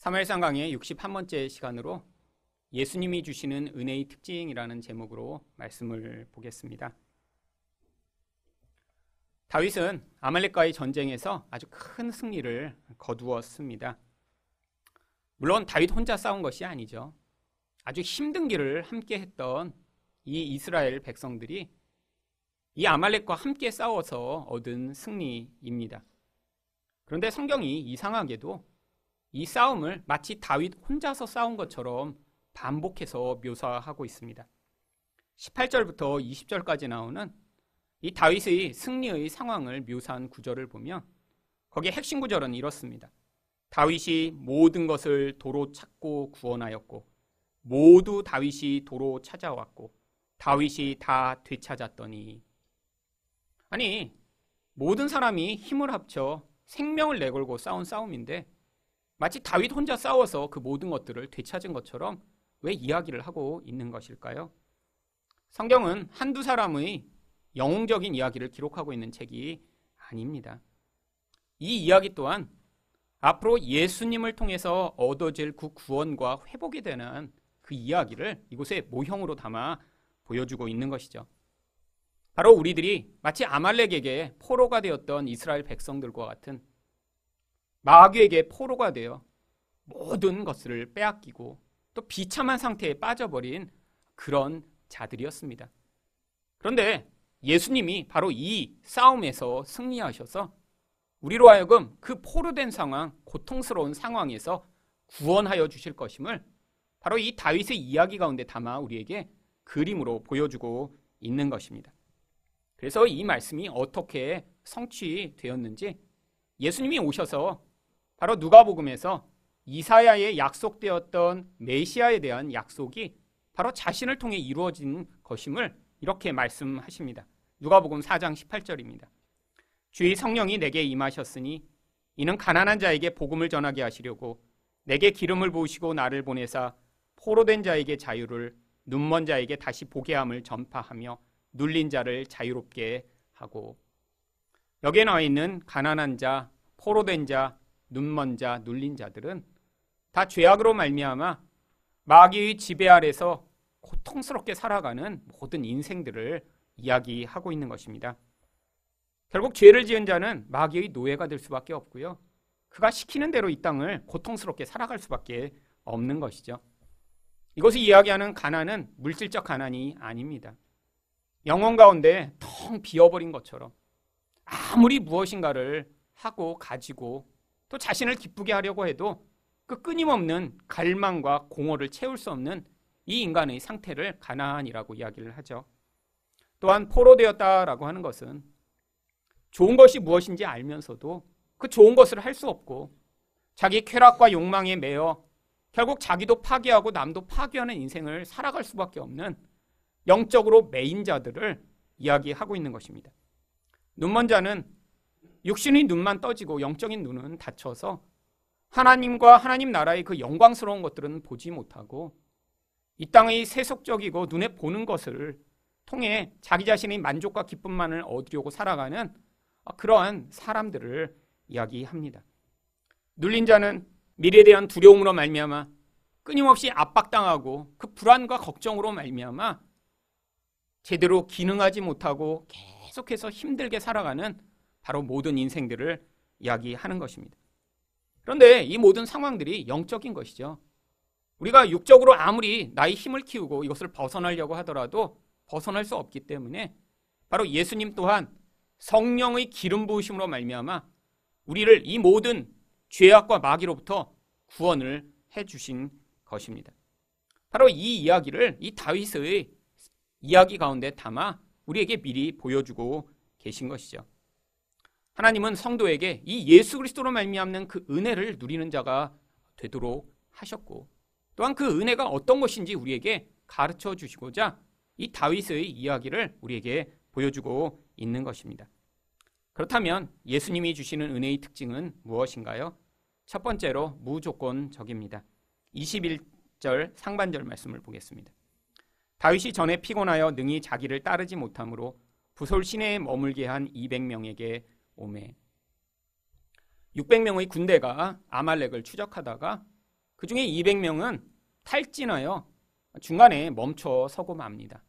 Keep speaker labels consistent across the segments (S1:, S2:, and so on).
S1: 3일상 강의 61번째 시간으로 예수님이 주시는 은혜의 특징이라는 제목으로 말씀을 보겠습니다. 다윗은 아말렉과의 전쟁에서 아주 큰 승리를 거두었습니다. 물론 다윗 혼자 싸운 것이 아니죠. 아주 힘든 길을 함께 했던 이 이스라엘 백성들이 이 아말렉과 함께 싸워서 얻은 승리입니다. 그런데 성경이 이상하게도 이 싸움을 마치 다윗 혼자서 싸운 것처럼 반복해서 묘사하고 있습니다. 18절부터 20절까지 나오는 이 다윗의 승리의 상황을 묘사한 구절을 보면 거기에 핵심 구절은 이렇습니다. 다윗이 모든 것을 도로 찾고 구원하였고 모두 다윗이 도로 찾아왔고 다윗이 다 되찾았더니 아니 모든 사람이 힘을 합쳐 생명을 내걸고 싸운 싸움인데 마치 다윗 혼자 싸워서 그 모든 것들을 되찾은 것처럼 왜 이야기를 하고 있는 것일까요? 성경은 한두 사람의 영웅적인 이야기를 기록하고 있는 책이 아닙니다. 이 이야기 또한 앞으로 예수님을 통해서 얻어질 그 구원과 회복이 되는 그 이야기를 이곳에 모형으로 담아 보여주고 있는 것이죠. 바로 우리들이 마치 아말렉에게 포로가 되었던 이스라엘 백성들과 같은 마귀에게 포로가 되어 모든 것을 빼앗기고 또 비참한 상태에 빠져버린 그런 자들이었습니다. 그런데 예수님이 바로 이 싸움에서 승리하셔서 우리로 하여금 그 포로된 상황, 고통스러운 상황에서 구원하여 주실 것임을 바로 이 다윗의 이야기 가운데 담아 우리에게 그림으로 보여주고 있는 것입니다. 그래서 이 말씀이 어떻게 성취되었는지 예수님이 오셔서 바로 누가복음에서 이사야에 약속되었던 메시아에 대한 약속이 바로 자신을 통해 이루어진 것임을 이렇게 말씀하십니다. 누가복음 4장 18절입니다. 주의 성령이 내게 임하셨으니 이는 가난한 자에게 복음을 전하게 하시려고 내게 기름을 부으시고 나를 보내사 포로된 자에게 자유를 눈먼 자에게 다시 보게 함을 전파하며 눌린 자를 자유롭게 하고 여기에 나와 있는 가난한 자, 포로된 자, 눈먼 자, 눌린 자들은 다 죄악으로 말미암아 마귀의 지배 아래서 고통스럽게 살아가는 모든 인생들을 이야기하고 있는 것입니다. 결국 죄를 지은 자는 마귀의 노예가 될 수밖에 없고요. 그가 시키는 대로 이 땅을 고통스럽게 살아갈 수밖에 없는 것이죠. 이것을 이야기하는 가난은 물질적 가난이 아닙니다. 영혼 가운데 텅 비어버린 것처럼 아무리 무엇인가를 하고 가지고 또 자신을 기쁘게 하려고 해도 그 끊임없는 갈망과 공허를 채울 수 없는 이 인간의 상태를 가난이라고 이야기를 하죠. 또한 포로되었다라고 하는 것은 좋은 것이 무엇인지 알면서도 그 좋은 것을 할 수 없고 자기 쾌락과 욕망에 매여 결국 자기도 파괴하고 남도 파괴하는 인생을 살아갈 수밖에 없는 영적으로 매인 자들을 이야기하고 있는 것입니다. 눈먼 자는 육신의 눈만 떠지고 영적인 눈은 닫혀서 하나님과 하나님 나라의 그 영광스러운 것들은 보지 못하고 이 땅의 세속적이고 눈에 보는 것을 통해 자기 자신의 만족과 기쁨만을 얻으려고 살아가는 그러한 사람들을 이야기합니다. 눌린 자는 미래에 대한 두려움으로 말미암아 끊임없이 압박당하고 그 불안과 걱정으로 말미암아 제대로 기능하지 못하고 계속해서 힘들게 살아가는 바로 모든 인생들을 이야기하는 것입니다. 그런데 이 모든 상황들이 영적인 것이죠. 우리가 육적으로 아무리 나의 힘을 키우고 이것을 벗어나려고 하더라도 벗어날 수 없기 때문에 바로 예수님 또한 성령의 기름 부으심으로 말미암아 우리를 이 모든 죄악과 마귀로부터 구원을 해 주신 것입니다. 바로 이 이야기를 이 다윗의 이야기 가운데 담아 우리에게 미리 보여주고 계신 것이죠. 하나님은 성도에게 이 예수 그리스도로 말미암는 그 은혜를 누리는 자가 되도록 하셨고 또한 그 은혜가 어떤 것인지 우리에게 가르쳐 주시고자 이 다윗의 이야기를 우리에게 보여주고 있는 것입니다. 그렇다면 예수님이 주시는 은혜의 특징은 무엇인가요? 첫 번째로 무조건적입니다. 21절 상반절 말씀을 보겠습니다. 다윗이 전에 피곤하여 능히 자기를 따르지 못하므로 부솔 시내에 머물게 한 200명에게 오매 600명의 군대가 아말렉을 추적하다가 그 중에 200명은 탈진하여 중간에 멈춰 서고 맙니다.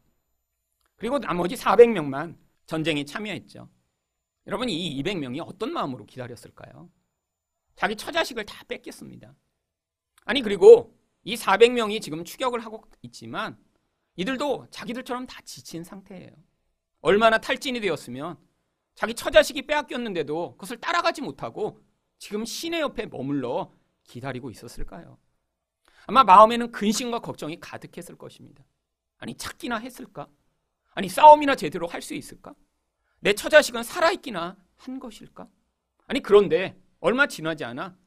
S1: 그리고 나머지 400명만 전쟁에 참여했죠. 여러분 이 200명이 어떤 마음으로 기다렸을까요? 자기 처자식을 다 뺏겼습니다. 아니 그리고 이 400명이 지금 추격을 하고 있지만 이들도 자기들처럼 다 지친 상태예요. 얼마나 탈진이 되었으면 자기 처자식이 빼앗겼는데도 그것을 따라가지 못하고 지금 시내 옆에 머물러 기다리고 있었을까요? 아마 마음에는 근심과 걱정이 가득했을 것입니다. 아니 찾기나 했을까? 아니 싸움이나 제대로 할 수 있을까? 내 처자식은 살아있기나 한 것일까? 아니 그런데 얼마 지나지 않아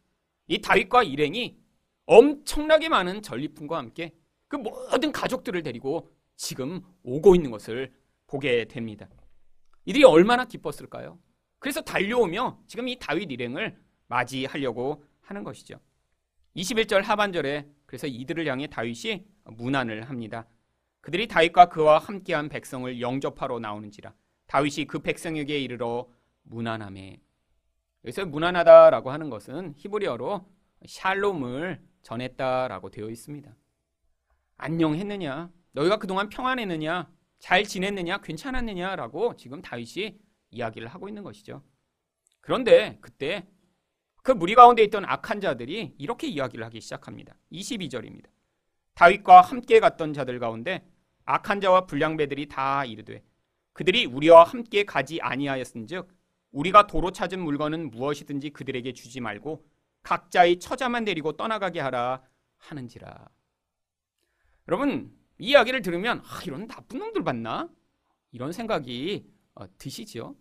S1: 이 다윗과 일행이 엄청나게 많은 전리품과 함께 그 모든 가족들을 데리고 지금 오고 있는 것을 보게 됩니다. 이들이 얼마나 기뻤을까요? 그래서 달려오며 지금 이 다윗 일행을 맞이하려고 하는 것이죠. 21절 하반절에 그래서 이들을 향해 다윗이 문안을 합니다. 그들이 다윗과 그와 함께한 백성을 영접하러 나오는지라 다윗이 그 백성에게 이르러 문안함에 여기서 문안하다라고 하는 것은 히브리어로 샬롬을 전했다라고 되어 있습니다. 안녕했느냐? 너희가 그동안 평안했느냐? 잘 지냈느냐? 괜찮았느냐라고 지금 다윗이 이야기를 하고 있는 것이죠. 그런데 그때 그 무리 가운데 있던 악한 자들이 이렇게 이야기를 하기 시작합니다. 22절입니다. 다윗과 함께 갔던 자들 가운데 악한 자와 불량배들이 다 이르되 그들이 우리와 함께 가지 아니하였은즉 우리가 도로 찾은 물건은 무엇이든지 그들에게 주지 말고 각자의 처자만 데리고 떠나가게 하라 하는지라. 여러분 이 이야기를 들으면 아, 이런 나쁜 놈들 봤나? 이런 생각이 어, 드시죠.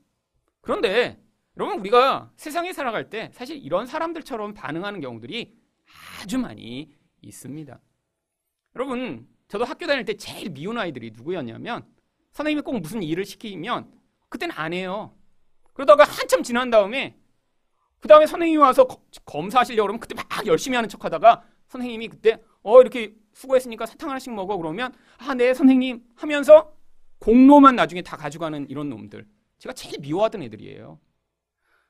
S1: 그런데 여러분 우리가 세상에 살아갈 때 사실 이런 사람들처럼 반응하는 경우들이 아주 많이 있습니다. 여러분 저도 학교 다닐 때 제일 미운 아이들이 누구였냐면 선생님이 꼭 무슨 일을 시키면 그때는 안 해요. 그러다가 한참 지난 다음에 그 다음에 선생님이 와서 검사하시려고 그러면 그때 막 열심히 하는 척 하다가 선생님이 그때 어 이렇게 수고했으니까 사탕 하나씩 먹어 그러면 아 네 선생님 하면서 공로만 나중에 다 가져가는 이런 놈들 제가 제일 미워하던 애들이에요.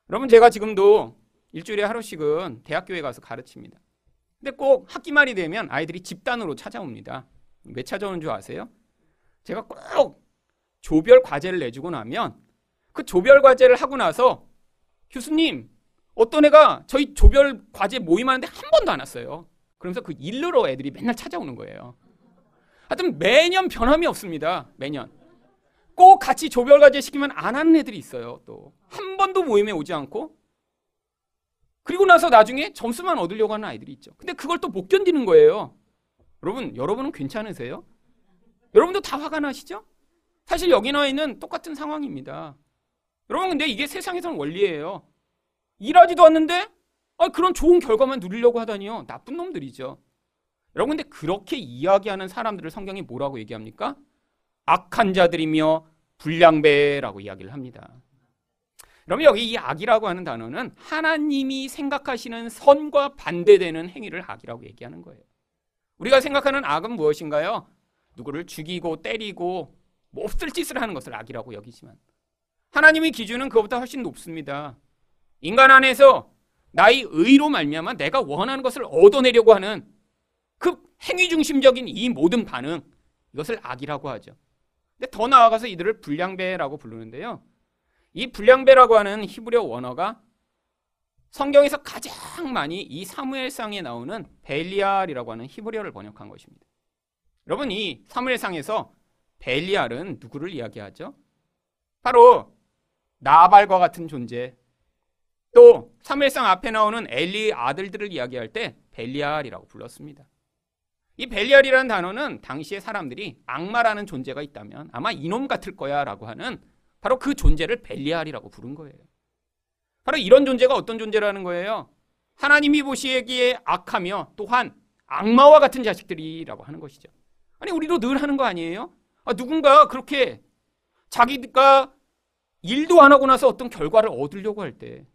S1: 여러분 제가 지금도 일주일에 하루씩은 대학교에 가서 가르칩니다. 근데 꼭 학기 말이 되면 아이들이 집단으로 찾아옵니다. 왜 찾아오는 줄 아세요? 제가 꼭 조별 과제를 내주고 나면 그 조별 과제를 하고 나서 교수님 어떤 애가 저희 조별 과제 모임하는데 한 번도 안 왔어요. 그러면서 그 일러로 애들이 맨날 찾아오는 거예요. 하여튼 매년 변함이 없습니다. 매년. 꼭 같이 조별 과제 시키면 안 하는 애들이 있어요. 또 한 번도 모임에 오지 않고 그리고 나서 나중에 점수만 얻으려고 하는 아이들이 있죠. 근데 그걸 또 못 견디는 거예요. 여러분, 여러분은 괜찮으세요? 여러분도 다 화가 나시죠? 사실 여기 나와 있는 똑같은 상황입니다. 여러분, 근데 이게 세상에서는 원리예요. 일하지도 않는데 아, 그런 좋은 결과만 누리려고 하다니요. 나쁜 놈들이죠. 여러분, 근데 그렇게 이야기하는 사람들을 성경이 뭐라고 얘기합니까? 악한 자들이며 불량배라고 이야기를 합니다. 그러면 여기 이 악이라고 하는 단어는 하나님이 생각하시는 선과 반대되는 행위를 악이라고 얘기하는 거예요. 우리가 생각하는 악은 무엇인가요? 누구를 죽이고 때리고 뭐 없을 짓을 하는 것을 악이라고 여기지만 하나님의 기준은 그것보다 훨씬 높습니다. 인간 안에서 나의 의로 말미암아 내가 원하는 것을 얻어내려고 하는 그 행위 중심적인 이 모든 반응 이것을 악이라고 하죠. 근데 더 나아가서 이들을 불량배라고 부르는데요. 이 불량배라고 하는 히브리어 원어가 성경에서 가장 많이 이 사무엘상에 나오는 벨리알이라고 하는 히브리어를 번역한 것입니다. 여러분 이 사무엘상에서 벨리알은 누구를 이야기하죠? 바로 나발과 같은 존재. 또 사무엘상 앞에 나오는 엘리의 아들들을 이야기할 때 벨리알이라고 불렀습니다. 이 벨리알이라는 단어는 당시의 사람들이 악마라는 존재가 있다면 아마 이놈 같을 거야라고 하는 바로 그 존재를 벨리알이라고 부른 거예요. 바로 이런 존재가 어떤 존재라는 거예요? 하나님이 보시기에 악하며 또한 악마와 같은 자식들이라고 하는 것이죠. 아니 우리도 늘 하는 거 아니에요? 아, 누군가 그렇게 자기가 일도 안 하고 나서 어떤 결과를 얻으려고 할 때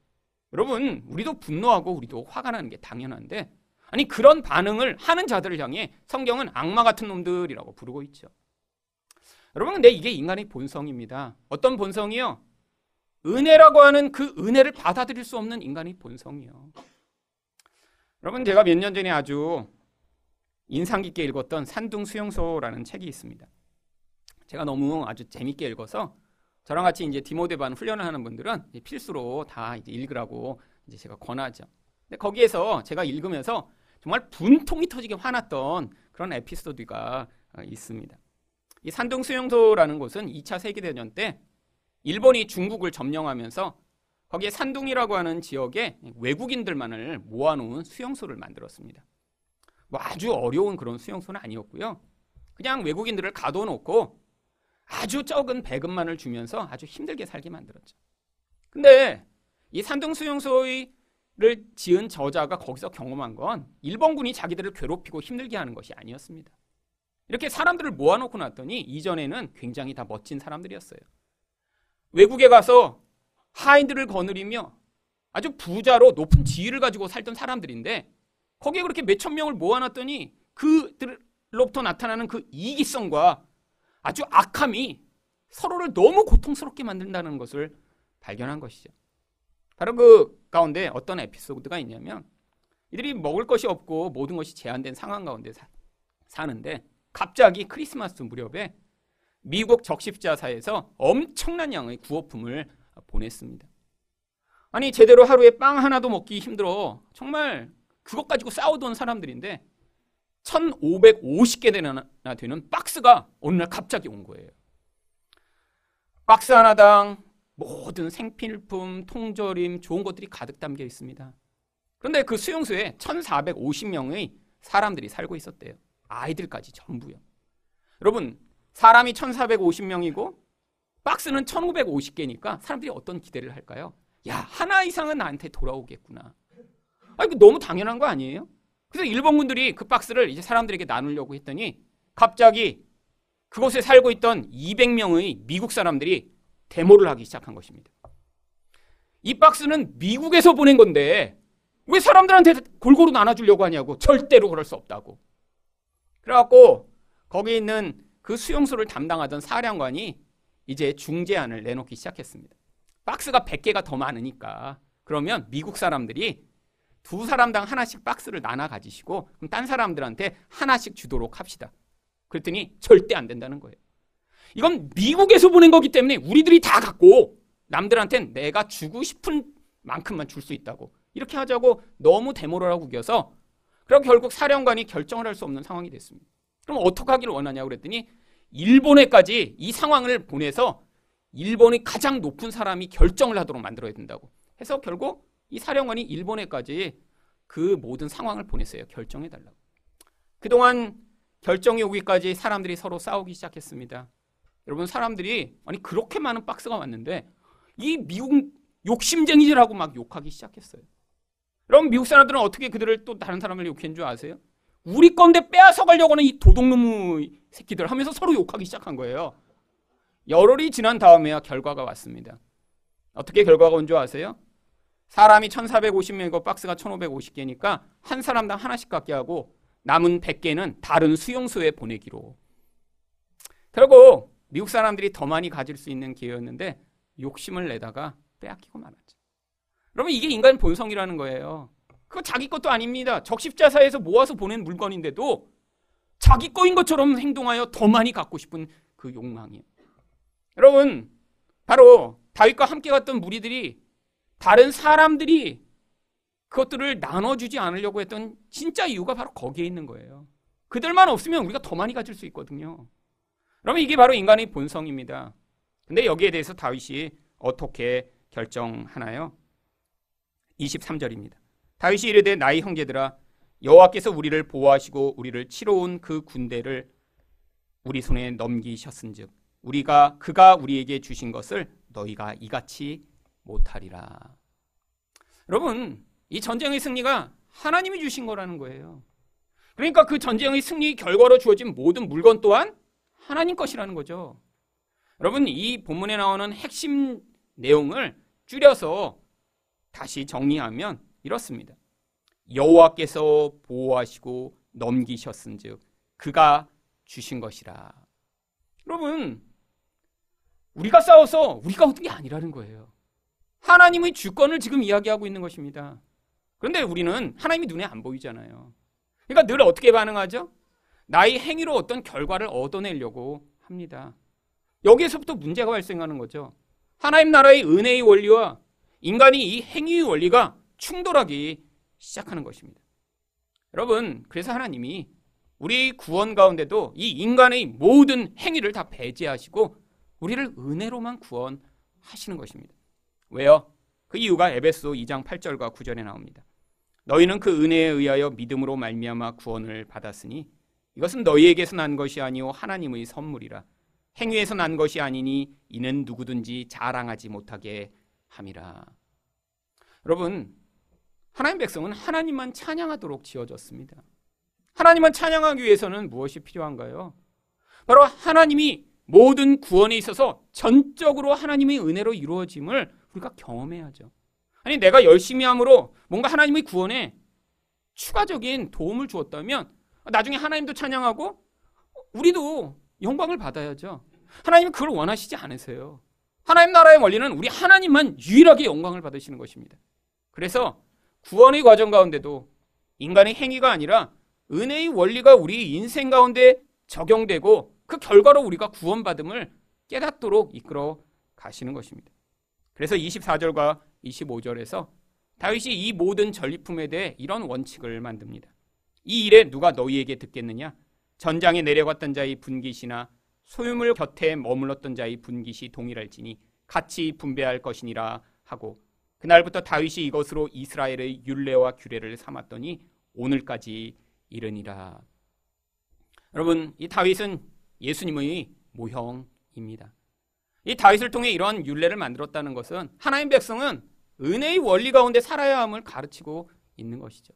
S1: 여러분 우리도 분노하고 우리도 화가 나는 게 당연한데 아니 그런 반응을 하는 자들을 향해 성경은 악마 같은 놈들이라고 부르고 있죠. 여러분 근데 이게 인간의 본성입니다. 어떤 본성이요? 은혜라고 하는 그 은혜를 받아들일 수 없는 인간의 본성이요. 여러분 제가 몇 년 전에 아주 인상 깊게 읽었던 산둥 수용소라는 책이 있습니다. 제가 너무 아주 재밌게 읽어서 저랑 같이 이제 디모데반 훈련을 하는 분들은 필수로 다 이제 읽으라고 이제 제가 권하죠. 근데 거기에서 제가 읽으면서 정말 분통이 터지게 화났던 그런 에피소드가 어, 있습니다. 이 산둥 수용소라는 곳은 2차 세계대전 때 일본이 중국을 점령하면서 거기에 산둥이라고 하는 지역에 외국인들만을 모아놓은 수용소를 만들었습니다. 뭐 아주 어려운 그런 수용소는 아니었고요. 그냥 외국인들을 가둬놓고 아주 적은 배급만을 주면서 아주 힘들게 살게 만들었죠. 근데 이 산둥 수용소를 지은 저자가 거기서 경험한 건 일본군이 자기들을 괴롭히고 힘들게 하는 것이 아니었습니다. 이렇게 사람들을 모아놓고 났더니 이전에는 굉장히 다 멋진 사람들이었어요. 외국에 가서 하인들을 거느리며 아주 부자로 높은 지위를 가지고 살던 사람들인데 거기에 그렇게 몇천 명을 모아놨더니 그들로부터 나타나는 그 이기성과 아주 악함이 서로를 너무 고통스럽게 만든다는 것을 발견한 것이죠. 바로 그 가운데 어떤 에피소드가 있냐면 이들이 먹을 것이 없고 모든 것이 제한된 상황 가운데 사, 사는데 갑자기 크리스마스 무렵에 미국 적십자사에서 엄청난 양의 구호품을 보냈습니다. 아니 제대로 하루에 빵 하나도 먹기 힘들어 정말 그것 가지고 싸우던 사람들인데 1550개 나 되는 박스가 어느 날 갑자기 온 거예요. 박스 하나당 모든 생필품, 통조림, 좋은 것들이 가득 담겨 있습니다. 그런데 그 수용소에 1450명의 사람들이 살고 있었대요. 아이들까지 전부요. 여러분, 사람이 1450명이고 박스는 1550개니까 사람들이 어떤 기대를 할까요? 야, 하나 이상은 나한테 돌아오겠구나. 아, 이거 너무 당연한 거 아니에요? 그래서 일본군들이 그 박스를 이제 사람들에게 나누려고 했더니 갑자기 그곳에 살고 있던 200명의 미국 사람들이 데모를 하기 시작한 것입니다. 이 박스는 미국에서 보낸 건데 왜 사람들한테 골고루 나눠주려고 하냐고 절대로 그럴 수 없다고. 그래갖고 거기 있는 그 수용소를 담당하던 사령관이 이제 중재안을 내놓기 시작했습니다. 박스가 100개가 더 많으니까 그러면 미국 사람들이 두 사람당 하나씩 박스를 나눠 가지시고 그럼 딴 사람들한테 하나씩 주도록 합시다. 그랬더니 절대 안 된다는 거예요. 이건 미국에서 보낸 거기 때문에 우리들이 다 갖고 남들한텐 내가 주고 싶은 만큼만 줄 수 있다고 이렇게 하자고 너무 데모를 하고 우겨서 그럼 결국 사령관이 결정을 할 수 없는 상황이 됐습니다. 그럼 어떻게 하기를 원하냐고 그랬더니 일본에까지 이 상황을 보내서 일본의 가장 높은 사람이 결정을 하도록 만들어야 된다고 해서 결국 이 사령관이 일본에까지 그 모든 상황을 보냈어요. 결정해 달라고. 그동안 결정이 오기까지 사람들이 서로 싸우기 시작했습니다. 여러분 사람들이 아니 그렇게 많은 박스가 왔는데 이 미국 욕심쟁이들하고 막 욕하기 시작했어요. 그럼 미국 사람들은 어떻게 그들을 또 다른 사람을 욕한 줄 아세요? 우리 건데 빼앗아 가려고 하는 이 도둑놈의 새끼들 하면서 서로 욕하기 시작한 거예요. 열흘이 지난 다음에야 결과가 왔습니다. 어떻게 결과가 온 줄 아세요? 사람이 1450명이고 박스가 1550개니까 한 사람당 하나씩 갖게 하고 남은 100개는 다른 수용소에 보내기로. 결국 미국 사람들이 더 많이 가질 수 있는 기회였는데 욕심을 내다가 빼앗기고 말았죠. 그러면 이게 인간 본성이라는 거예요. 그거 자기 것도 아닙니다. 적십자사에서 모아서 보낸 물건인데도 자기 거인 것처럼 행동하여 더 많이 갖고 싶은 그 욕망이에요. 여러분, 바로 다윗과 함께 갔던 무리들이 다른 사람들이 그것들을 나눠주지 않으려고 했던 진짜 이유가 바로 거기에 있는 거예요. 그들만 없으면 우리가 더 많이 가질 수 있거든요. 그러면 이게 바로 인간의 본성입니다. 근데 여기에 대해서 다윗이 어떻게 결정하나요? 23절입니다. 다윗이 이르되 나의 형제들아 여호와께서 우리를 보호하시고 우리를 치러온 그 군대를 우리 손에 넘기셨은즉 우리가 그가 우리에게 주신 것을 너희가 이같이 못하리라. 여러분, 이 전쟁의 승리가 하나님이 주신 거라는 거예요. 그러니까 그 전쟁의 승리 결과로 주어진 모든 물건 또한 하나님 것이라는 거죠. 여러분, 이 본문에 나오는 핵심 내용을 줄여서 다시 정리하면 이렇습니다. 여호와께서 보호하시고 넘기셨은즉 그가 주신 것이라. 여러분, 우리가 싸워서 우리가 얻은 게 아니라는 거예요. 하나님의 주권을 지금 이야기하고 있는 것입니다. 그런데 우리는 하나님이 눈에 안 보이잖아요. 그러니까 늘 어떻게 반응하죠? 나의 행위로 어떤 결과를 얻어내려고 합니다. 여기에서부터 문제가 발생하는 거죠. 하나님 나라의 은혜의 원리와 인간이 이 행위의 원리가 충돌하기 시작하는 것입니다. 여러분, 그래서 하나님이 우리 구원 가운데도 이 인간의 모든 행위를 다 배제하시고 우리를 은혜로만 구원하시는 것입니다. 왜요? 그 이유가 에베소 2장 8절과 9절에 나옵니다. 너희는 그 은혜에 의하여 믿음으로 말미암아 구원을 받았으니 이것은 너희에게서 난 것이 아니요 하나님의 선물이라 행위에서 난 것이 아니니 이는 누구든지 자랑하지 못하게 함이라. 여러분, 하나님 백성은 하나님만 찬양하도록 지어졌습니다. 하나님만 찬양하기 위해서는 무엇이 필요한가요? 바로 하나님이 모든 구원에 있어서 전적으로 하나님의 은혜로 이루어짐을 우리가 경험해야죠. 아니, 내가 열심히 함으로 뭔가 하나님의 구원에 추가적인 도움을 주었다면 나중에 하나님도 찬양하고 우리도 영광을 받아야죠. 하나님은 그걸 원하시지 않으세요. 하나님 나라의 원리는 우리 하나님만 유일하게 영광을 받으시는 것입니다. 그래서 구원의 과정 가운데도 인간의 행위가 아니라 은혜의 원리가 우리 인생 가운데 적용되고 그 결과로 우리가 구원받음을 깨닫도록 이끌어 가시는 것입니다. 그래서 24절과 25절에서 다윗이 이 모든 전리품에 대해 이런 원칙을 만듭니다. 이 일에 누가 너희에게 듣겠느냐? 전장에 내려갔던 자의 분깃이나 소유물 곁에 머물렀던 자의 분깃이 동일할지니 같이 분배할 것이니라 하고 그날부터 다윗이 이것으로 이스라엘의 율례와 규례를 삼았더니 오늘까지 이르니라. 여러분, 이 다윗은 예수님의 모형입니다. 이 다윗을 통해 이러한 율례를 만들었다는 것은 하나님 백성은 은혜의 원리 가운데 살아야 함을 가르치고 있는 것이죠.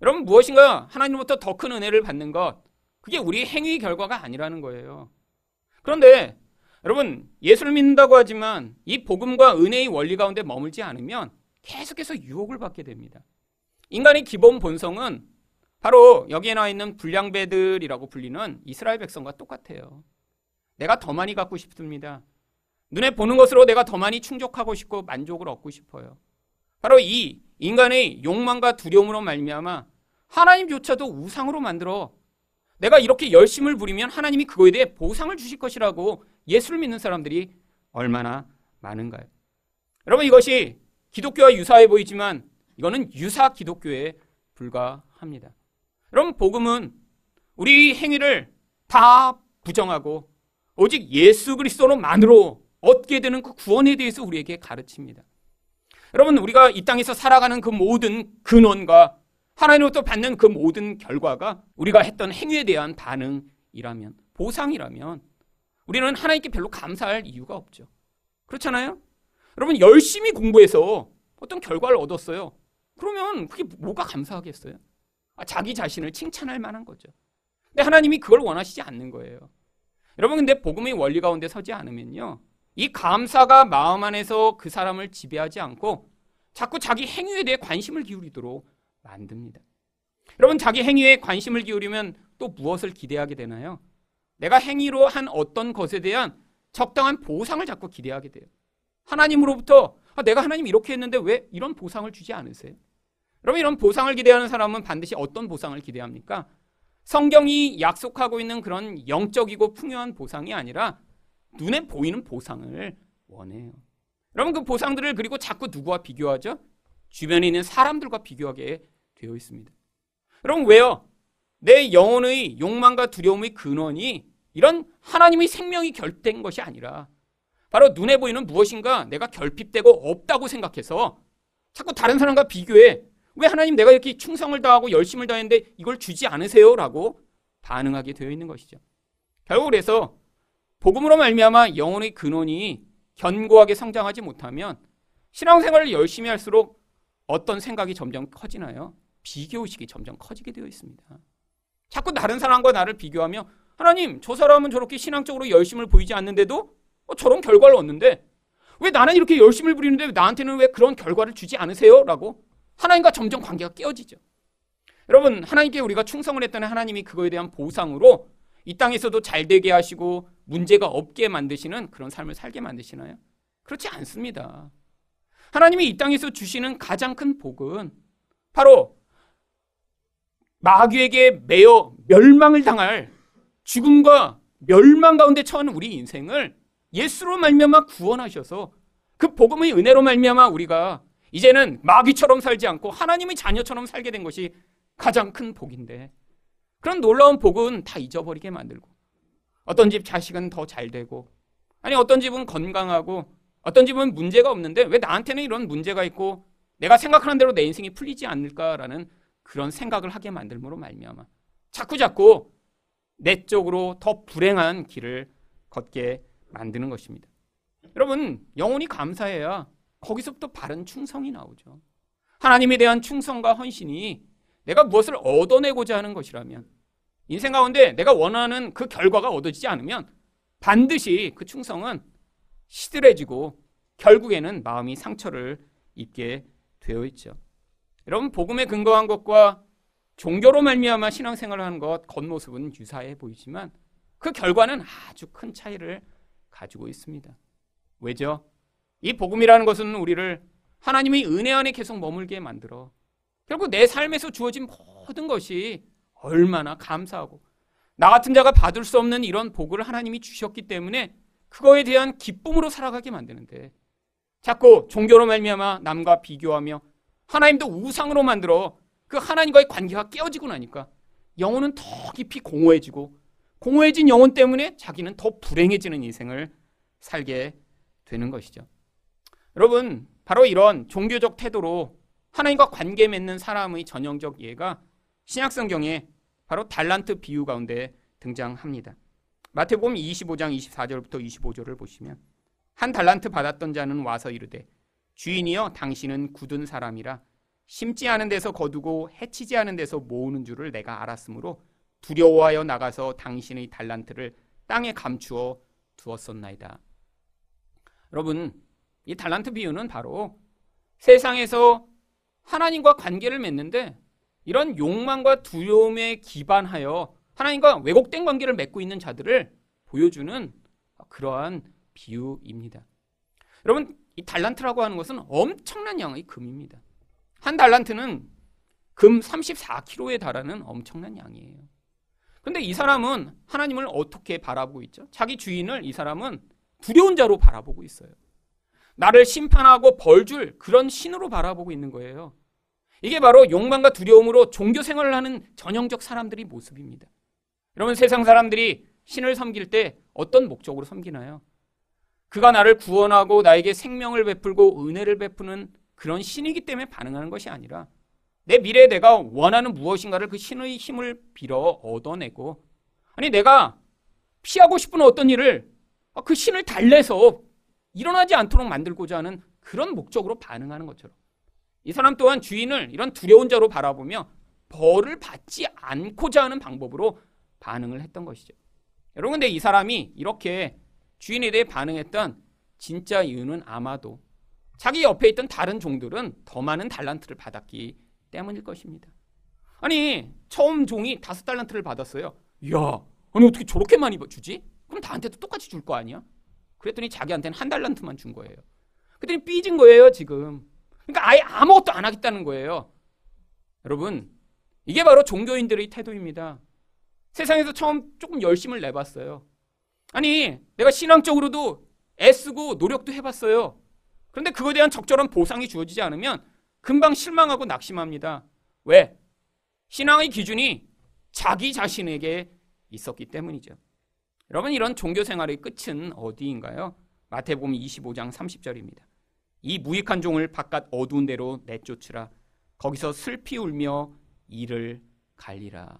S1: 여러분 무엇인가 하나님부터 더 큰 은혜를 받는 것 그게 우리 행위 결과가 아니라는 거예요. 그런데 여러분 예수를 믿는다고 하지만 이 복음과 은혜의 원리 가운데 머물지 않으면 계속해서 유혹을 받게 됩니다. 인간의 기본 본성은 바로 여기에 나와 있는 불량배들이라고 불리는 이스라엘 백성과 똑같아요. 내가 더 많이 갖고 싶습니다. 눈에 보는 것으로 내가 더 많이 충족하고 싶고 만족을 얻고 싶어요. 바로 이 인간의 욕망과 두려움으로 말미암아 하나님조차도 우상으로 만들어 내가 이렇게 열심을 부리면 하나님이 그거에 대해 보상을 주실 것이라고 예수를 믿는 사람들이 얼마나 많은가요? 여러분 이것이 기독교와 유사해 보이지만 이거는 유사 기독교에 불과합니다. 여러분 복음은 우리 행위를 다 부정하고 오직 예수 그리스도로만으로 얻게 되는 그 구원에 대해서 우리에게 가르칩니다. 여러분 우리가 이 땅에서 살아가는 그 모든 근원과 하나님으로부터 받는 그 모든 결과가 우리가 했던 행위에 대한 반응이라면 보상이라면 우리는 하나님께 별로 감사할 이유가 없죠. 그렇잖아요? 여러분 열심히 공부해서 어떤 결과를 얻었어요. 그러면 그게 뭐가 감사하겠어요? 아, 자기 자신을 칭찬할 만한 거죠. 근데 하나님이 그걸 원하시지 않는 거예요. 여러분 근데 복음의 원리 가운데 서지 않으면요. 이 감사가 마음 안에서 그 사람을 지배하지 않고 자꾸 자기 행위에 대해 관심을 기울이도록 만듭니다. 여러분 자기 행위에 관심을 기울이면 또 무엇을 기대하게 되나요? 내가 행위로 한 어떤 것에 대한 적당한 보상을 자꾸 기대하게 돼요. 하나님으로부터 아, 내가 하나님 이렇게 했는데 왜 이런 보상을 주지 않으세요? 여러분 이런 보상을 기대하는 사람은 반드시 어떤 보상을 기대합니까? 성경이 약속하고 있는 그런 영적이고 풍요한 보상이 아니라 눈에 보이는 보상을 원해요. 여러분 그 보상들을 그리고 자꾸 누구와 비교하죠? 주변에 있는 사람들과 비교하게 되어 있습니다. 여러분 왜요? 내 영혼의 욕망과 두려움의 근원이 이런 하나님의 생명이 결된 것이 아니라 바로 눈에 보이는 무엇인가 내가 결핍되고 없다고 생각해서 자꾸 다른 사람과 비교해 왜 하나님 내가 이렇게 충성을 다하고 열심을 다했는데 이걸 주지 않으세요? 라고 반응하게 되어 있는 것이죠. 결국 그래서 복음으로 말미암아 영혼의 근원이 견고하게 성장하지 못하면 신앙생활을 열심히 할수록 어떤 생각이 점점 커지나요? 비교의식이 점점 커지게 되어 있습니다. 자꾸 다른 사람과 나를 비교하며 하나님 저 사람은 저렇게 신앙적으로 열심을 보이지 않는데도 어, 저런 결과를 얻는데 왜 나는 이렇게 열심을 부리는데 나한테는 왜 그런 결과를 주지 않으세요? 라고 하나님과 점점 관계가 깨어지죠. 여러분 하나님께 우리가 충성을 했더니 하나님이 그거에 대한 보상으로 이 땅에서도 잘 되게 하시고 문제가 없게 만드시는 그런 삶을 살게 만드시나요? 그렇지 않습니다. 하나님이 이 땅에서 주시는 가장 큰 복은 바로 마귀에게 매여 멸망을 당할 죽음과 멸망 가운데 처한 우리 인생을 예수로 말미암아 구원하셔서 그 복음의 은혜로 말미암아 우리가 이제는 마귀처럼 살지 않고 하나님의 자녀처럼 살게 된 것이 가장 큰 복인데 그런 놀라운 복은 다 잊어버리게 만들고 어떤 집 자식은 더 잘 되고 아니 어떤 집은 건강하고 어떤 집은 문제가 없는데 왜 나한테는 이런 문제가 있고 내가 생각하는 대로 내 인생이 풀리지 않을까라는 그런 생각을 하게 만들므로 말미암아 자꾸 자꾸 내 쪽으로 더 불행한 길을 걷게 만드는 것입니다. 여러분 영혼이 감사해야 거기서부터 바른 충성이 나오죠. 하나님에 대한 충성과 헌신이 내가 무엇을 얻어내고자 하는 것이라면 인생 가운데 내가 원하는 그 결과가 얻어지지 않으면 반드시 그 충성은 시들해지고 결국에는 마음이 상처를 입게 되어 있죠. 여러분 복음에 근거한 것과 종교로 말미암아 신앙생활을 하는 것 겉모습은 유사해 보이지만 그 결과는 아주 큰 차이를 가지고 있습니다. 왜죠? 이 복음이라는 것은 우리를 하나님의 은혜 안에 계속 머물게 만들어 결국 내 삶에서 주어진 모든 것이 얼마나 감사하고 나 같은 자가 받을 수 없는 이런 복을 하나님이 주셨기 때문에 그거에 대한 기쁨으로 살아가게 만드는데 자꾸 종교로 말미암아 남과 비교하며 하나님도 우상으로 만들어 그 하나님과의 관계가 깨어지고 나니까 영혼은 더 깊이 공허해지고 공허해진 영혼 때문에 자기는 더 불행해지는 인생을 살게 되는 것이죠. 여러분, 바로 이런 종교적 태도로 하나님과 관계 맺는 사람의 전형적 예가 신약 성경에 바로 달란트 비유 가운데 등장합니다. 마태복음 25장 24절부터 25절을 보시면 한 달란트 받았던 자는 와서 이르되 주인이여 당신은 굳은 사람이라 심지 않은 데서 거두고 해치지 않은 데서 모으는 줄을 내가 알았으므로 두려워하여 나가서 당신의 달란트를 땅에 감추어 두었었나이다. 여러분, 이 달란트 비유는 바로 세상에서 하나님과 관계를 맺는데 이런 욕망과 두려움에 기반하여 하나님과 왜곡된 관계를 맺고 있는 자들을 보여주는 그러한 비유입니다. 여러분, 이 달란트라고 하는 것은 엄청난 양의 금입니다. 한 달란트는 금 34kg에 달하는 엄청난 양이에요. 근데 이 사람은 하나님을 어떻게 바라보고 있죠? 자기 주인을 이 사람은 두려운 자로 바라보고 있어요. 나를 심판하고 벌 줄 그런 신으로 바라보고 있는 거예요. 이게 바로 욕망과 두려움으로 종교 생활을 하는 전형적 사람들의 모습입니다. 여러분 세상 사람들이 신을 섬길 때 어떤 목적으로 섬기나요? 그가 나를 구원하고 나에게 생명을 베풀고 은혜를 베푸는 그런 신이기 때문에 반응하는 것이 아니라 내 미래에 내가 원하는 무엇인가를 그 신의 힘을 빌어 얻어내고 아니 내가 피하고 싶은 어떤 일을 그 신을 달래서 일어나지 않도록 만들고자 하는 그런 목적으로 반응하는 것처럼 이 사람 또한 주인을 이런 두려운 자로 바라보며 벌을 받지 않고자 하는 방법으로 반응을 했던 것이죠. 여러분, 근데 이 사람이 이렇게 주인에 대해 반응했던 진짜 이유는 아마도 자기 옆에 있던 다른 종들은 더 많은 달란트를 받았기 때문일 것입니다. 아니, 처음 종이 다섯 달란트를 받았어요. 이야, 아니, 어떻게 저렇게 많이 주지? 그럼 나한테도 똑같이 줄 거 아니야? 그랬더니 자기한테는 한 달란트만 준 거예요. 그랬더니 삐진 거예요, 지금. 그러니까 아예 아무것도 안 하겠다는 거예요. 여러분, 이게 바로 종교인들의 태도입니다. 세상에서 처음 조금 열심을 내봤어요. 아니, 내가 신앙적으로도 애쓰고 노력도 해봤어요. 그런데 그거에 대한 적절한 보상이 주어지지 않으면 금방 실망하고 낙심합니다. 왜? 신앙의 기준이 자기 자신에게 있었기 때문이죠. 여러분 이런 종교 생활의 끝은 어디인가요? 마태복음 25장 30절입니다. 이 무익한 종을 바깥 어두운 데로 내쫓으라. 거기서 슬피 울며 이를 갈리라.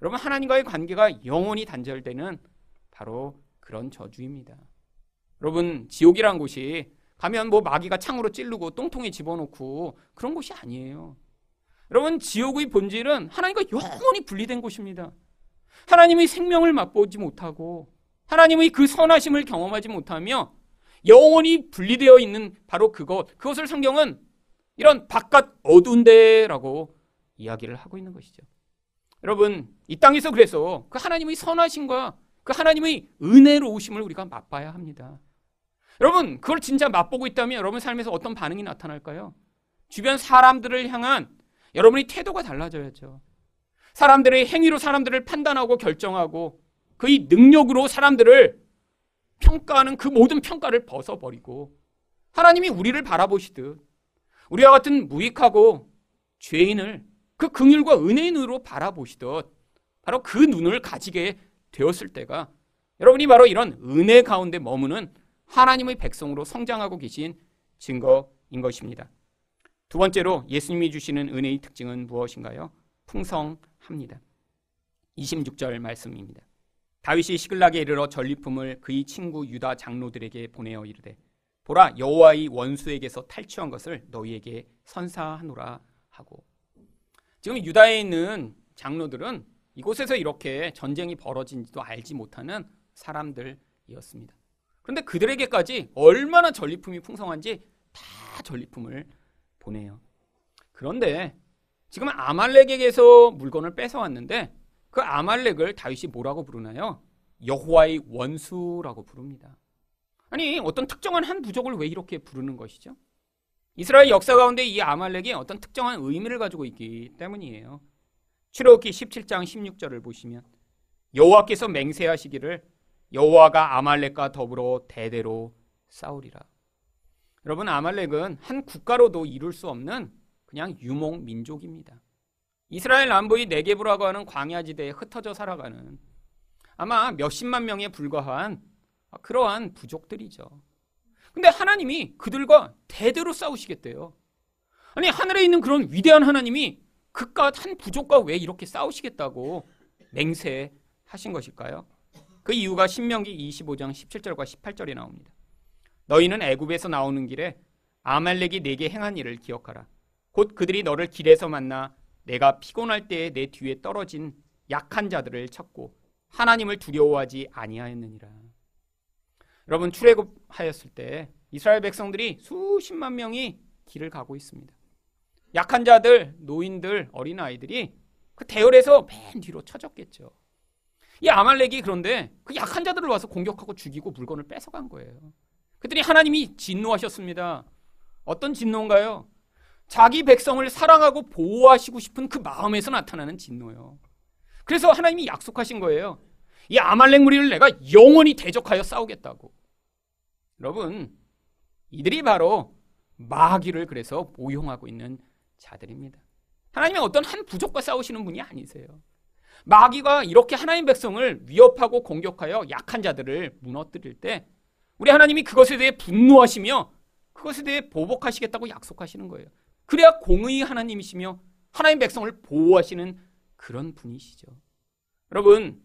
S1: 여러분 하나님과의 관계가 영원히 단절되는 바로 그런 저주입니다. 여러분 지옥이란 곳이 가면 뭐 마귀가 창으로 찌르고 똥통에 집어넣고 그런 곳이 아니에요. 여러분 지옥의 본질은 하나님과 영원히 분리된 곳입니다. 하나님의 생명을 맛보지 못하고 하나님의 그 선하심을 경험하지 못하며 영원히 분리되어 있는 바로 그것, 그것을 성경은 이런 바깥 어두운 데라고 이야기를 하고 있는 것이죠. 여러분, 이 땅에서 그래서 그 하나님의 선하심과 그 하나님의 은혜로우심을 우리가 맛봐야 합니다. 여러분, 그걸 진짜 맛보고 있다면 여러분 삶에서 어떤 반응이 나타날까요? 주변 사람들을 향한 여러분이 태도가 달라져야죠. 사람들의 행위로 사람들을 판단하고 결정하고 그의 능력으로 사람들을 평가하는 그 모든 평가를 벗어버리고 하나님이 우리를 바라보시듯 우리와 같은 무익하고 죄인을 그 긍휼과 은혜인으로 바라보시듯 바로 그 눈을 가지게 되었을 때가 여러분이 바로 이런 은혜 가운데 머무는 하나님의 백성으로 성장하고 계신 증거인 것입니다. 두 번째로 예수님이 주시는 은혜의 특징은 무엇인가요? 풍성합니다. 26절 말씀입니다. 다윗이 시글락에 이르러 전리품을 그의 친구 유다 장로들에게 보내어 이르되 보라 여호와의 원수에게서 탈취한 것을 너희에게 선사하노라 하고 지금 유다에 있는 장로들은 이곳에서 이렇게 전쟁이 벌어진지도 알지 못하는 사람들이었습니다. 그런데 그들에게까지 얼마나 전리품이 풍성한지 다 전리품을 보내요. 그런데 지금 아말렉에게서 물건을 뺏어왔는데 그 아말렉을 다윗이 뭐라고 부르나요? 여호와의 원수라고 부릅니다. 아니 어떤 특정한 한 부족을 왜 이렇게 부르는 것이죠? 이스라엘 역사 가운데 이 아말렉이 어떤 특정한 의미를 가지고 있기 때문이에요. 출애굽기 17장 16절을 보시면 여호와께서 맹세하시기를 여호와가 아말렉과 더불어 대대로 싸우리라. 여러분 아말렉은 한 국가로도 이룰 수 없는 그냥 유목 민족입니다. 이스라엘 남부의 네게브라고 하는 광야지대에 흩어져 살아가는 아마 몇십만 명에 불과한 그러한 부족들이죠. 근데 하나님이 그들과 대대로 싸우시겠대요. 아니 하늘에 있는 그런 위대한 하나님이 그깟 한 부족과 왜 이렇게 싸우시겠다고 맹세하신 것일까요? 그 이유가 신명기 25장 17절과 18절에 나옵니다. 너희는 애굽에서 나오는 길에 아말렉이 내게 행한 일을 기억하라. 곧 그들이 너를 길에서 만나 내가 피곤할 때에 내 뒤에 떨어진 약한 자들을 찾고 하나님을 두려워하지 아니하였느니라. 여러분 출애굽하였을 때 이스라엘 백성들이 수십만 명이 길을 가고 있습니다. 약한 자들, 노인들, 어린 아이들이 그 대열에서 맨 뒤로 쳐졌겠죠. 이 아말렉이 그런데 그 약한 자들을 와서 공격하고 죽이고 물건을 뺏어간 거예요. 그들이 하나님이 진노하셨습니다. 어떤 진노인가요? 자기 백성을 사랑하고 보호하시고 싶은 그 마음에서 나타나는 진노요. 그래서 하나님이 약속하신 거예요. 이 아말렉 무리를 내가 영원히 대적하여 싸우겠다고. 여러분, 이들이 바로 마귀를 그래서 모용하고 있는 자들입니다. 하나님이 어떤 한 부족과 싸우시는 분이 아니세요. 마귀가 이렇게 하나님 백성을 위협하고 공격하여 약한 자들을 무너뜨릴 때 우리 하나님이 그것에 대해 분노하시며 그것에 대해 보복하시겠다고 약속하시는 거예요. 그래야 공의 하나님이시며 하나님 백성을 보호하시는 그런 분이시죠. 여러분,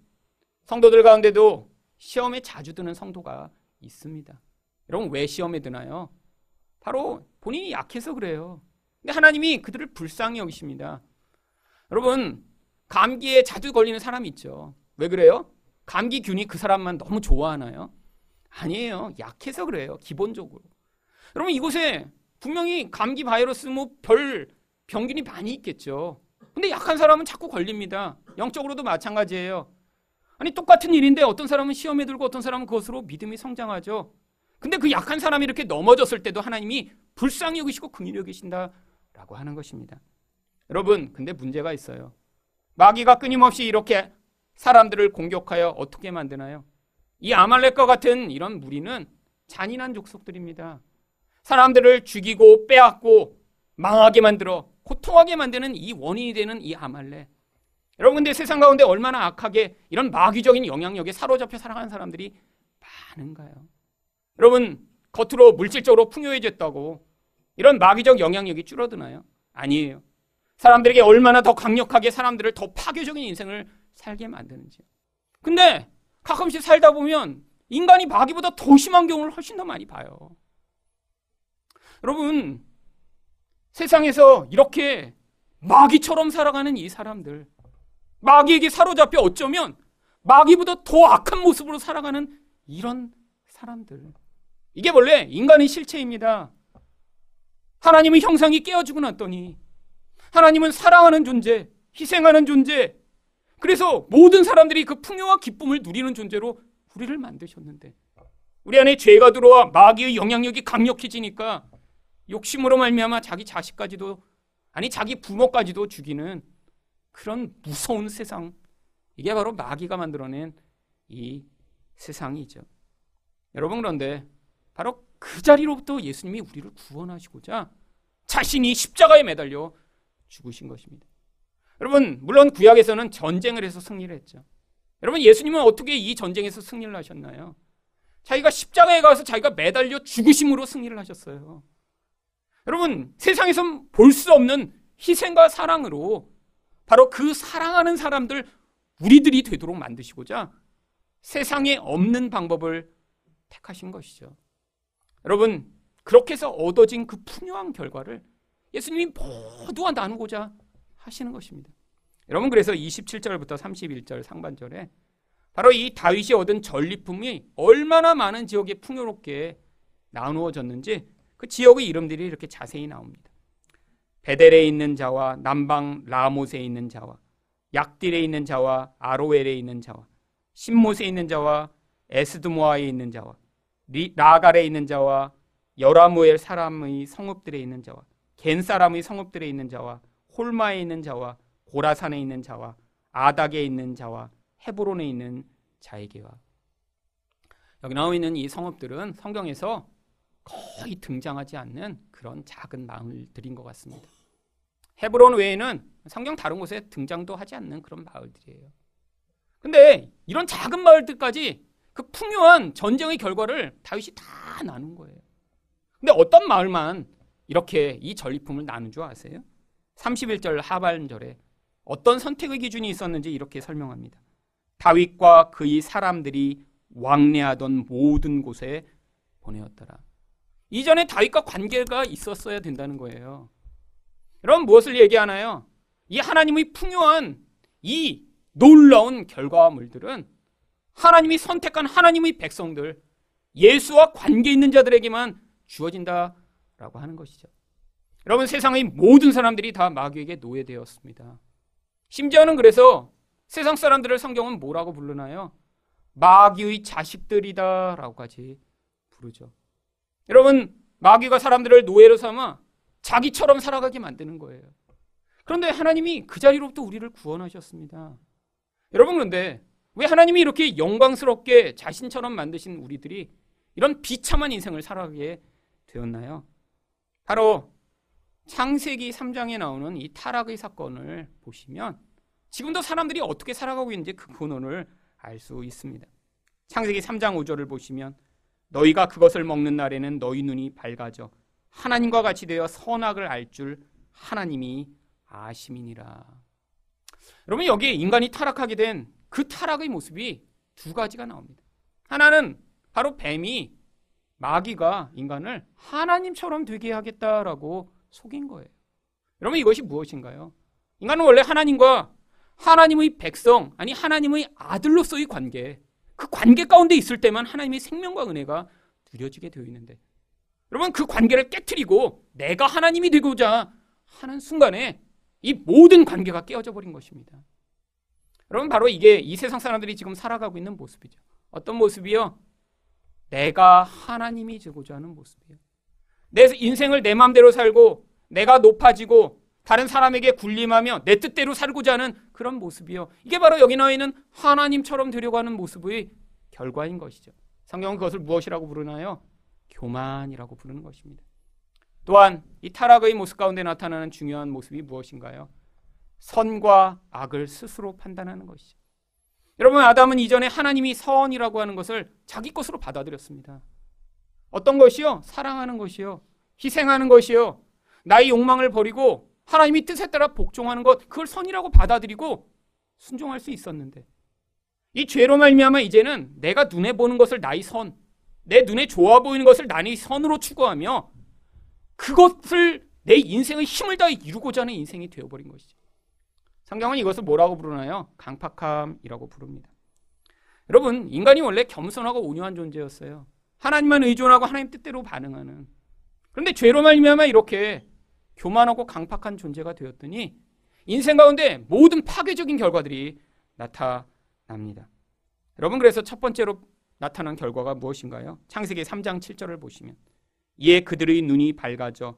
S1: 성도들 가운데도 시험에 자주 드는 성도가 있습니다. 여러분, 왜 시험에 드나요? 바로 본인이 약해서 그래요. 근데 하나님이 그들을 불쌍히 여기십니다. 여러분, 감기에 자주 걸리는 사람이 있죠. 왜 그래요? 감기균이 그 사람만 너무 좋아하나요? 아니에요. 약해서 그래요. 기본적으로. 여러분, 이곳에 분명히 감기 바이러스 뭐 별 병균이 많이 있겠죠. 근데 약한 사람은 자꾸 걸립니다. 영적으로도 마찬가지예요. 아니 똑같은 일인데 어떤 사람은 시험에 들고 어떤 사람은 그것으로 믿음이 성장하죠. 근데 그 약한 사람이 이렇게 넘어졌을 때도 하나님이 불쌍히 여기시고 긍휼히 여기신다라고 하는 것입니다. 여러분, 근데 문제가 있어요. 마귀가 끊임없이 이렇게 사람들을 공격하여 어떻게 만드나요? 이 아말렉과 같은 이런 무리는 잔인한 족속들입니다. 사람들을 죽이고 빼앗고 망하게 만들어 고통하게 만드는 이 원인이 되는 이 아말렉. 여러분 근데 세상 가운데 얼마나 악하게 이런 마귀적인 영향력에 사로잡혀 살아가는 사람들이 많은가요? 여러분 겉으로 물질적으로 풍요해졌다고 이런 마귀적 영향력이 줄어드나요? 아니에요. 사람들에게 얼마나 더 강력하게 사람들을 더 파괴적인 인생을 살게 만드는지. 근데 가끔씩 살다 보면 인간이 마귀보다 더 심한 경우를 훨씬 더 많이 봐요. 여러분, 세상에서 이렇게 마귀처럼 살아가는 이 사람들, 마귀에게 사로잡혀 어쩌면 마귀보다 더 악한 모습으로 살아가는 이런 사람들. 이게 원래 인간의 실체입니다. 하나님의 형상이 깨어지고 났더니 하나님은 사랑하는 존재, 희생하는 존재, 그래서 모든 사람들이 그 풍요와 기쁨을 누리는 존재로 우리를 만드셨는데 우리 안에 죄가 들어와 마귀의 영향력이 강력해지니까 욕심으로 말미암아 자기 자식까지도 아니 자기 부모까지도 죽이는 그런 무서운 세상. 이게 바로 마귀가 만들어낸 이 세상이죠. 여러분 그런데 바로 그 자리로부터 예수님이 우리를 구원하시고자 자신이 십자가에 매달려 죽으신 것입니다. 여러분 물론 구약에서는 전쟁을 해서 승리를 했죠. 여러분 예수님은 어떻게 이 전쟁에서 승리를 하셨나요? 자기가 십자가에 가서 자기가 매달려 죽으심으로 승리를 하셨어요. 여러분 세상에서 볼 수 없는 희생과 사랑으로 바로 그 사랑하는 사람들 우리들이 되도록 만드시고자 세상에 없는 방법을 택하신 것이죠. 여러분 그렇게 해서 얻어진 그 풍요한 결과를 예수님이 모두와 나누고자 하시는 것입니다. 여러분 그래서 27절부터 31절 상반절에 바로 이 다윗이 얻은 전리품이 얼마나 많은 지역에 풍요롭게 나누어졌는지 그 지역의 이름들이 이렇게 자세히 나옵니다. 베델에 있는 자와 남방 라못에 있는 자와 약딜에 있는 자와 아로엘에 있는 자와 신못에 있는 자와 에스드모아에 있는 자와 라갈에 있는 자와 여라무엘 사람의 성읍들에 있는 자와 겐 사람의 성읍들에 있는 자와 홀마에 있는 자와 고라산에 있는 자와 아닥에 있는 자와 헤브론에 있는 자에게와 여기 나와 있는 이 성읍들은 성경에서 거의 등장하지 않는 그런 작은 마을 들인 것 같습니다. 헤브론 외에는 성경 다른 곳에 등장도 하지 않는 그런 마을들이에요. 근데 이런 작은 마을들까지 그 풍요한 전쟁의 결과를 다윗이 다 나눈 거예요. 근데 어떤 마을만 이렇게 이 전리품을 나눈 줄 아세요? 31절 하반절에 어떤 선택의 기준이 있었는지 이렇게 설명합니다. 다윗과 그의 사람들이 왕래하던 모든 곳에 보내었더라. 이전에 다윗과 관계가 있었어야 된다는 거예요. 여러분 무엇을 얘기하나요? 이 하나님의 풍요한 이 놀라운 결과물들은 하나님이 선택한 하나님의 백성들, 예수와 관계 있는 자들에게만 주어진다라고 하는 것이죠. 여러분 세상의 모든 사람들이 다 마귀에게 노예되었습니다. 심지어는 그래서 세상 사람들을 성경은 뭐라고 부르나요? 마귀의 자식들이다라고까지 부르죠. 여러분 마귀가 사람들을 노예로 삼아 자기처럼 살아가게 만드는 거예요. 그런데 하나님이 그 자리로부터 우리를 구원하셨습니다. 여러분 그런데 왜 하나님이 이렇게 영광스럽게 자신처럼 만드신 우리들이 이런 비참한 인생을 살아가게 되었나요? 바로 창세기 3장에 나오는 이 타락의 사건을 보시면 지금도 사람들이 어떻게 살아가고 있는지 그 근원을 알 수 있습니다. 창세기 3장 5절을 보시면 너희가 그것을 먹는 날에는 너희 눈이 밝아져 하나님과 같이 되어 선악을 알 줄 하나님이 아심이니라. 여러분 여기 인간이 타락하게 된 그 타락의 모습이 두 가지가 나옵니다. 하나는 바로 뱀이 마귀가 인간을 하나님처럼 되게 하겠다라고 속인 거예요. 여러분 이것이 무엇인가요? 인간은 원래 하나님과 하나님의 백성, 아니 하나님의 아들로서의 관계, 그 관계 가운데 있을 때만 하나님의 생명과 은혜가 누려지게 되어 있는데 여러분 그 관계를 깨뜨리고 내가 하나님이 되고자 하는 순간에 이 모든 관계가 깨어져 버린 것입니다. 여러분 바로 이게 이 세상 사람들이 지금 살아가고 있는 모습이죠. 어떤 모습이요? 내가 하나님이 되고자 하는 모습이에요. 내 인생을 내 마음대로 살고 내가 높아지고 다른 사람에게 군림하며 내 뜻대로 살고자 하는 그런 모습이요. 이게 바로 여기 나와 있는 하나님처럼 되려고 하는 모습의 결과인 것이죠. 성경은 그것을 무엇이라고 부르나요? 교만이라고 부르는 것입니다. 또한 이 타락의 모습 가운데 나타나는 중요한 모습이 무엇인가요? 선과 악을 스스로 판단하는 것이죠. 여러분 아담은 이전에 하나님이 선이라고 하는 것을 자기 것으로 받아들였습니다. 어떤 것이요? 사랑하는 것이요. 희생하는 것이요. 나의 욕망을 버리고 하나님이 뜻에 따라 복종하는 것 그걸 선이라고 받아들이고 순종할 수 있었는데 이 죄로 말미암아 이제는 내가 눈에 보는 것을 나의 선, 내 눈에 좋아 보이는 것을 나의 선으로 추구하며 그것을 내 인생의 힘을 다해 이루고자 하는 인생이 되어버린 것이죠. 성경은 이것을 뭐라고 부르나요? 강팍함이라고 부릅니다. 여러분, 인간이 원래 겸손하고 온유한 존재였어요. 하나님만 의존하고 하나님 뜻대로 반응하는. 그런데 죄로 말미암아 이렇게 교만하고 강팍한 존재가 되었더니 인생 가운데 모든 파괴적인 결과들이 나타납니다. 여러분 그래서 첫 번째로 나타난 결과가 무엇인가요? 창세기 3장 7절을 보시면 이에 그들의 눈이 밝아져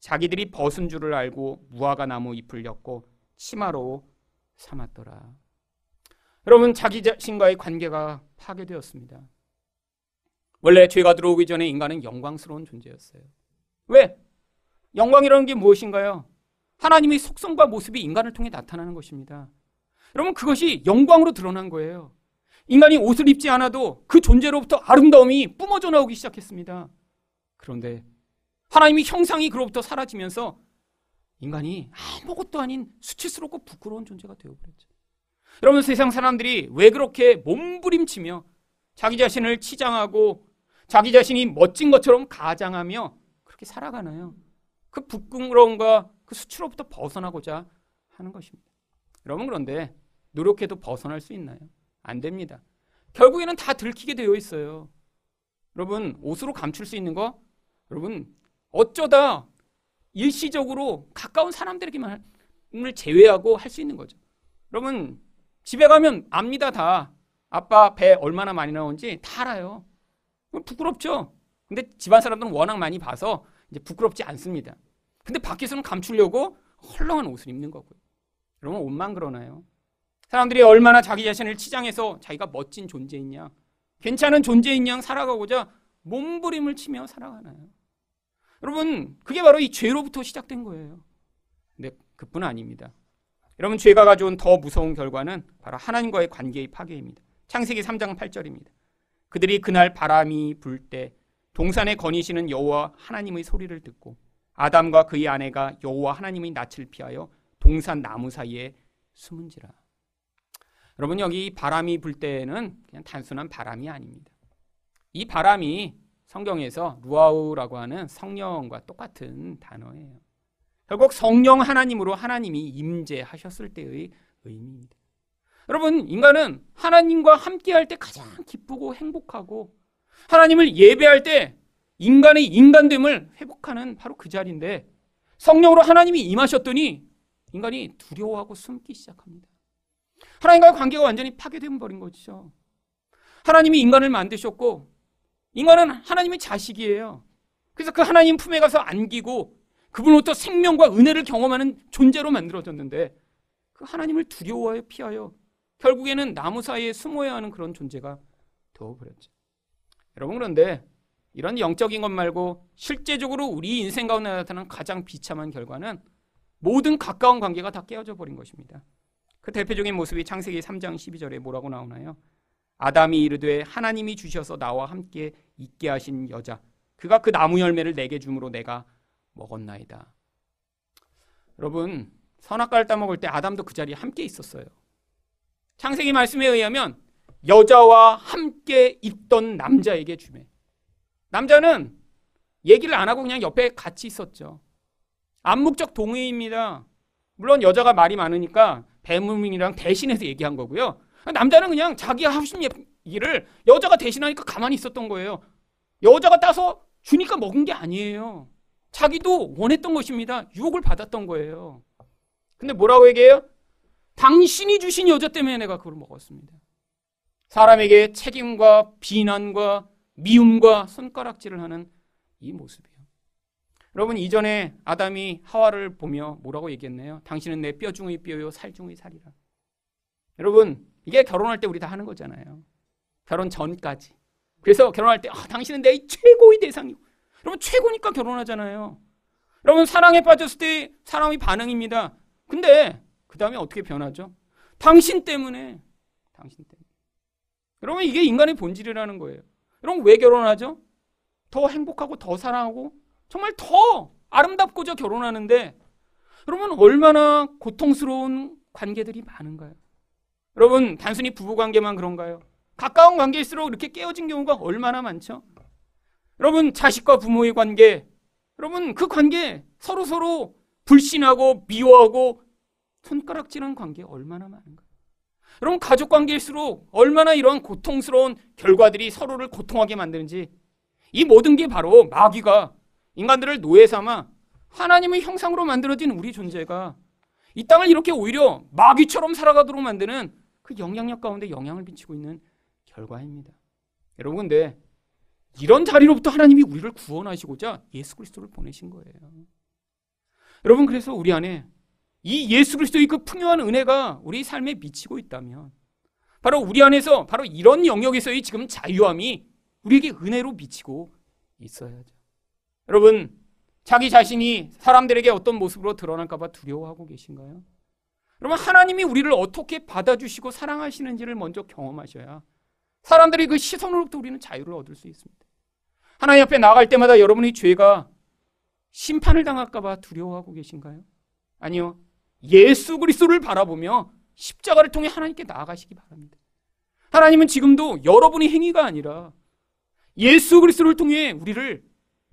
S1: 자기들이 벗은 줄을 알고 무화과 나무 잎을 엮고 치마로 삼았더라. 여러분 자기 자신과의 관계가 파괴되었습니다. 원래 죄가 들어오기 전에 인간은 영광스러운 존재였어요. 왜? 영광이라는 게 무엇인가요? 하나님의 속성과 모습이 인간을 통해 나타나는 것입니다. 여러분 그것이 영광으로 드러난 거예요. 인간이 옷을 입지 않아도 그 존재로부터 아름다움이 뿜어져 나오기 시작했습니다. 그런데 하나님의 형상이 그로부터 사라지면서 인간이 아무것도 아닌 수치스럽고 부끄러운 존재가 되어버렸죠. 여러분 세상 사람들이 왜 그렇게 몸부림치며 자기 자신을 치장하고 자기 자신이 멋진 것처럼 가장하며 그렇게 살아가나요? 그 부끄러움과 그 수치로부터 벗어나고자 하는 것입니다. 여러분 그런데 노력해도 벗어날 수 있나요? 안 됩니다. 결국에는 다 들키게 되어 있어요. 여러분 옷으로 감출 수 있는 거 여러분 어쩌다 일시적으로 가까운 사람들에게만 을 제외하고 할 수 있는 거죠. 여러분 집에 가면 압니다 다. 아빠 배 얼마나 많이 나온지 다 알아요. 부끄럽죠. 근데 집안 사람들은 워낙 많이 봐서 이제 부끄럽지 않습니다. 근데 밖에서는 감추려고 헐렁한 옷을 입는 거고요. 여러분 옷만 그러나요? 사람들이 얼마나 자기 자신을 치장해서 자기가 멋진 존재이냐, 괜찮은 존재인 양 살아가고자 몸부림을 치며 살아가나요? 여러분, 그게 바로 이 죄로부터 시작된 거예요. 근데 그뿐 아닙니다. 여러분, 죄가 가져온 더 무서운 결과는 바로 하나님과의 관계의 파괴입니다. 창세기 3장 8절입니다. 그들이 그날 바람이 불 때 동산에 거니시는 여호와 하나님의 소리를 듣고 아담과 그의 아내가 여호와 하나님의 낯을 피하여 동산 나무 사이에 숨은지라. 여러분 여기 바람이 불 때는 그냥 단순한 바람이 아닙니다. 이 바람이 성경에서 루아우라고 하는 성령과 똑같은 단어예요. 결국 성령 하나님으로 하나님이 임재하셨을 때의 의미입니다. 여러분, 인간은 하나님과 함께 할 때 가장 기쁘고 행복하고 하나님을 예배할 때 인간의 인간됨을 회복하는 바로 그 자리인데 성령으로 하나님이 임하셨더니 인간이 두려워하고 숨기 시작합니다. 하나님과의 관계가 완전히 파괴되어 버린 거죠. 하나님이 인간을 만드셨고 인간은 하나님의 자식이에요. 그래서 그 하나님 품에 가서 안기고 그분으로부터 생명과 은혜를 경험하는 존재로 만들어졌는데 그 하나님을 두려워하여 피하여 결국에는 나무 사이에 숨어야 하는 그런 존재가 되어버렸죠. 여러분 그런데 이런 영적인 것 말고 실제적으로 우리 인생 가운데 나타나는 가장 비참한 결과는 모든 가까운 관계가 다 깨어져 버린 것입니다. 그 대표적인 모습이 창세기 3장 12절에 뭐라고 나오나요? 아담이 이르되 하나님이 주셔서 나와 함께 있게 하신 여자 그가 그 나무 열매를 내게 주므로 내가 먹었나이다. 여러분 선악과를 따먹을 때 아담도 그 자리에 함께 있었어요. 창세기 말씀에 의하면 여자와 함께 있던 남자에게 주매. 남자는 얘기를 안 하고 그냥 옆에 같이 있었죠. 암묵적 동의입니다. 물론 여자가 말이 많으니까 배무민이랑 대신해서 얘기한 거고요. 남자는 그냥 하고 싶은 얘기를 여자가 대신하니까 가만히 있었던 거예요. 여자가 따서 주니까 먹은 게 아니에요. 자기도 원했던 것입니다. 유혹을 받았던 거예요. 근데 뭐라고 얘기해요? 당신이 주신 여자 때문에 내가 그걸 먹었습니다. 사람에게 책임과 비난과 미움과 손가락질을 하는 이 모습이에요. 여러분 이전에 아담이 하와를 보며 뭐라고 얘기했나요? 당신은 내 뼈 중의 뼈요 살 중의 살이라. 여러분 이게 결혼할 때 우리 다 하는 거잖아요. 결혼 전까지. 그래서 결혼할 때 아, 당신은 내 최고의 대상이고. 여러분 최고니까 결혼하잖아요. 여러분 사랑에 빠졌을 때 사람의 반응입니다. 근데 그 다음에 어떻게 변하죠? 당신 때문에. 당신 때문에. 여러분 이게 인간의 본질이라는 거예요. 여러분 왜 결혼하죠? 더 행복하고 더 사랑하고 정말 더 아름답고자 결혼하는데 여러분 얼마나 고통스러운 관계들이 많은가요? 여러분 단순히 부부 관계만 그런가요? 가까운 관계일수록 이렇게 깨어진 경우가 얼마나 많죠? 여러분 자식과 부모의 관계 여러분 그 관계 서로 서로 불신하고 미워하고 손가락질한 관계 얼마나 많은가요? 여러분 가족 관계일수록 얼마나 이러한 고통스러운 결과들이 서로를 고통하게 만드는지 이 모든 게 바로 마귀가 인간들을 노예 삼아 하나님의 형상으로 만들어진 우리 존재가 이 땅을 이렇게 오히려 마귀처럼 살아가도록 만드는 그 영향력 가운데 영향을 미치고 있는 결과입니다. 여러분 근데 이런 자리로부터 하나님이 우리를 구원하시고자 예수 그리스도를 보내신 거예요. 여러분 그래서 우리 안에 이 예수 그리스도의 그 풍요한 은혜가 우리 삶에 미치고 있다면 바로 우리 안에서 바로 이런 영역에서의 지금 자유함이 우리에게 은혜로 미치고 있어야죠. 여러분 자기 자신이 사람들에게 어떤 모습으로 드러날까봐 두려워하고 계신가요? 여러분 하나님이 우리를 어떻게 받아주시고 사랑하시는지를 먼저 경험하셔야 사람들의 그 시선으로부터 우리는 자유를 얻을 수 있습니다. 하나님 앞에 나갈 때마다 여러분의 죄가 심판을 당할까봐 두려워하고 계신가요? 아니요. 예수 그리스도를 바라보며 십자가를 통해 하나님께 나아가시기 바랍니다. 하나님은 지금도 여러분의 행위가 아니라 예수 그리스도를 통해 우리를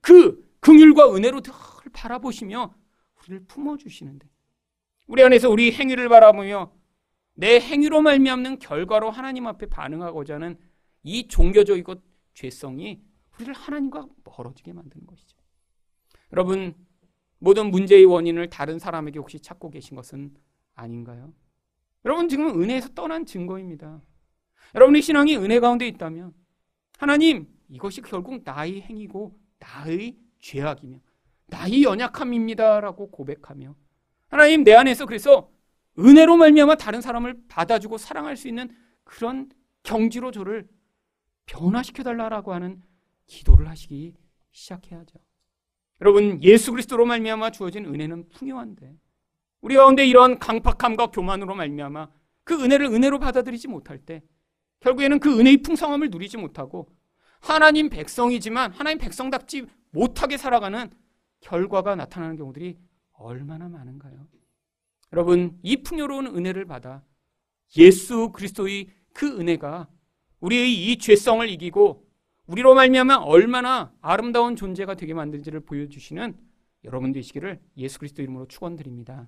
S1: 그 긍휼과 은혜로 늘 바라보시며 우리를 품어 주시는데 우리 안에서 우리 행위를 바라보며 내 행위로 말미암는 결과로 하나님 앞에 반응하고자 하는 이 종교적이고 죄성이 우리를 하나님과 멀어지게 만드는 것이죠. 여러분 모든 문제의 원인을 다른 사람에게 혹시 찾고 계신 것은 아닌가요? 여러분 지금 은혜에서 떠난 증거입니다. 여러분의 신앙이 은혜 가운데 있다면 하나님 이것이 결국 나의 행위고 나의 죄악이며 나의 연약함입니다라고 고백하며 하나님 내 안에서 그래서 은혜로 말미암아 다른 사람을 받아주고 사랑할 수 있는 그런 경지로 저를 변화시켜 달라라고 하는 기도를 하시기 시작해야죠. 여러분 예수 그리스도로 말미암아 주어진 은혜는 풍요한데 우리 가운데 이런 강팍함과 교만으로 말미암아 그 은혜를 은혜로 받아들이지 못할 때 결국에는 그 은혜의 풍성함을 누리지 못하고 하나님 백성이지만 하나님 백성답지 못하게 살아가는 결과가 나타나는 경우들이 얼마나 많은가요? 여러분 이 풍요로운 은혜를 받아 예수 그리스도의 그 은혜가 우리의 이 죄성을 이기고 우리로 말미암아 얼마나 아름다운 존재가 되게 만든지를 보여주시는 여러분 되시기를 예수 그리스도 이름으로 축원드립니다.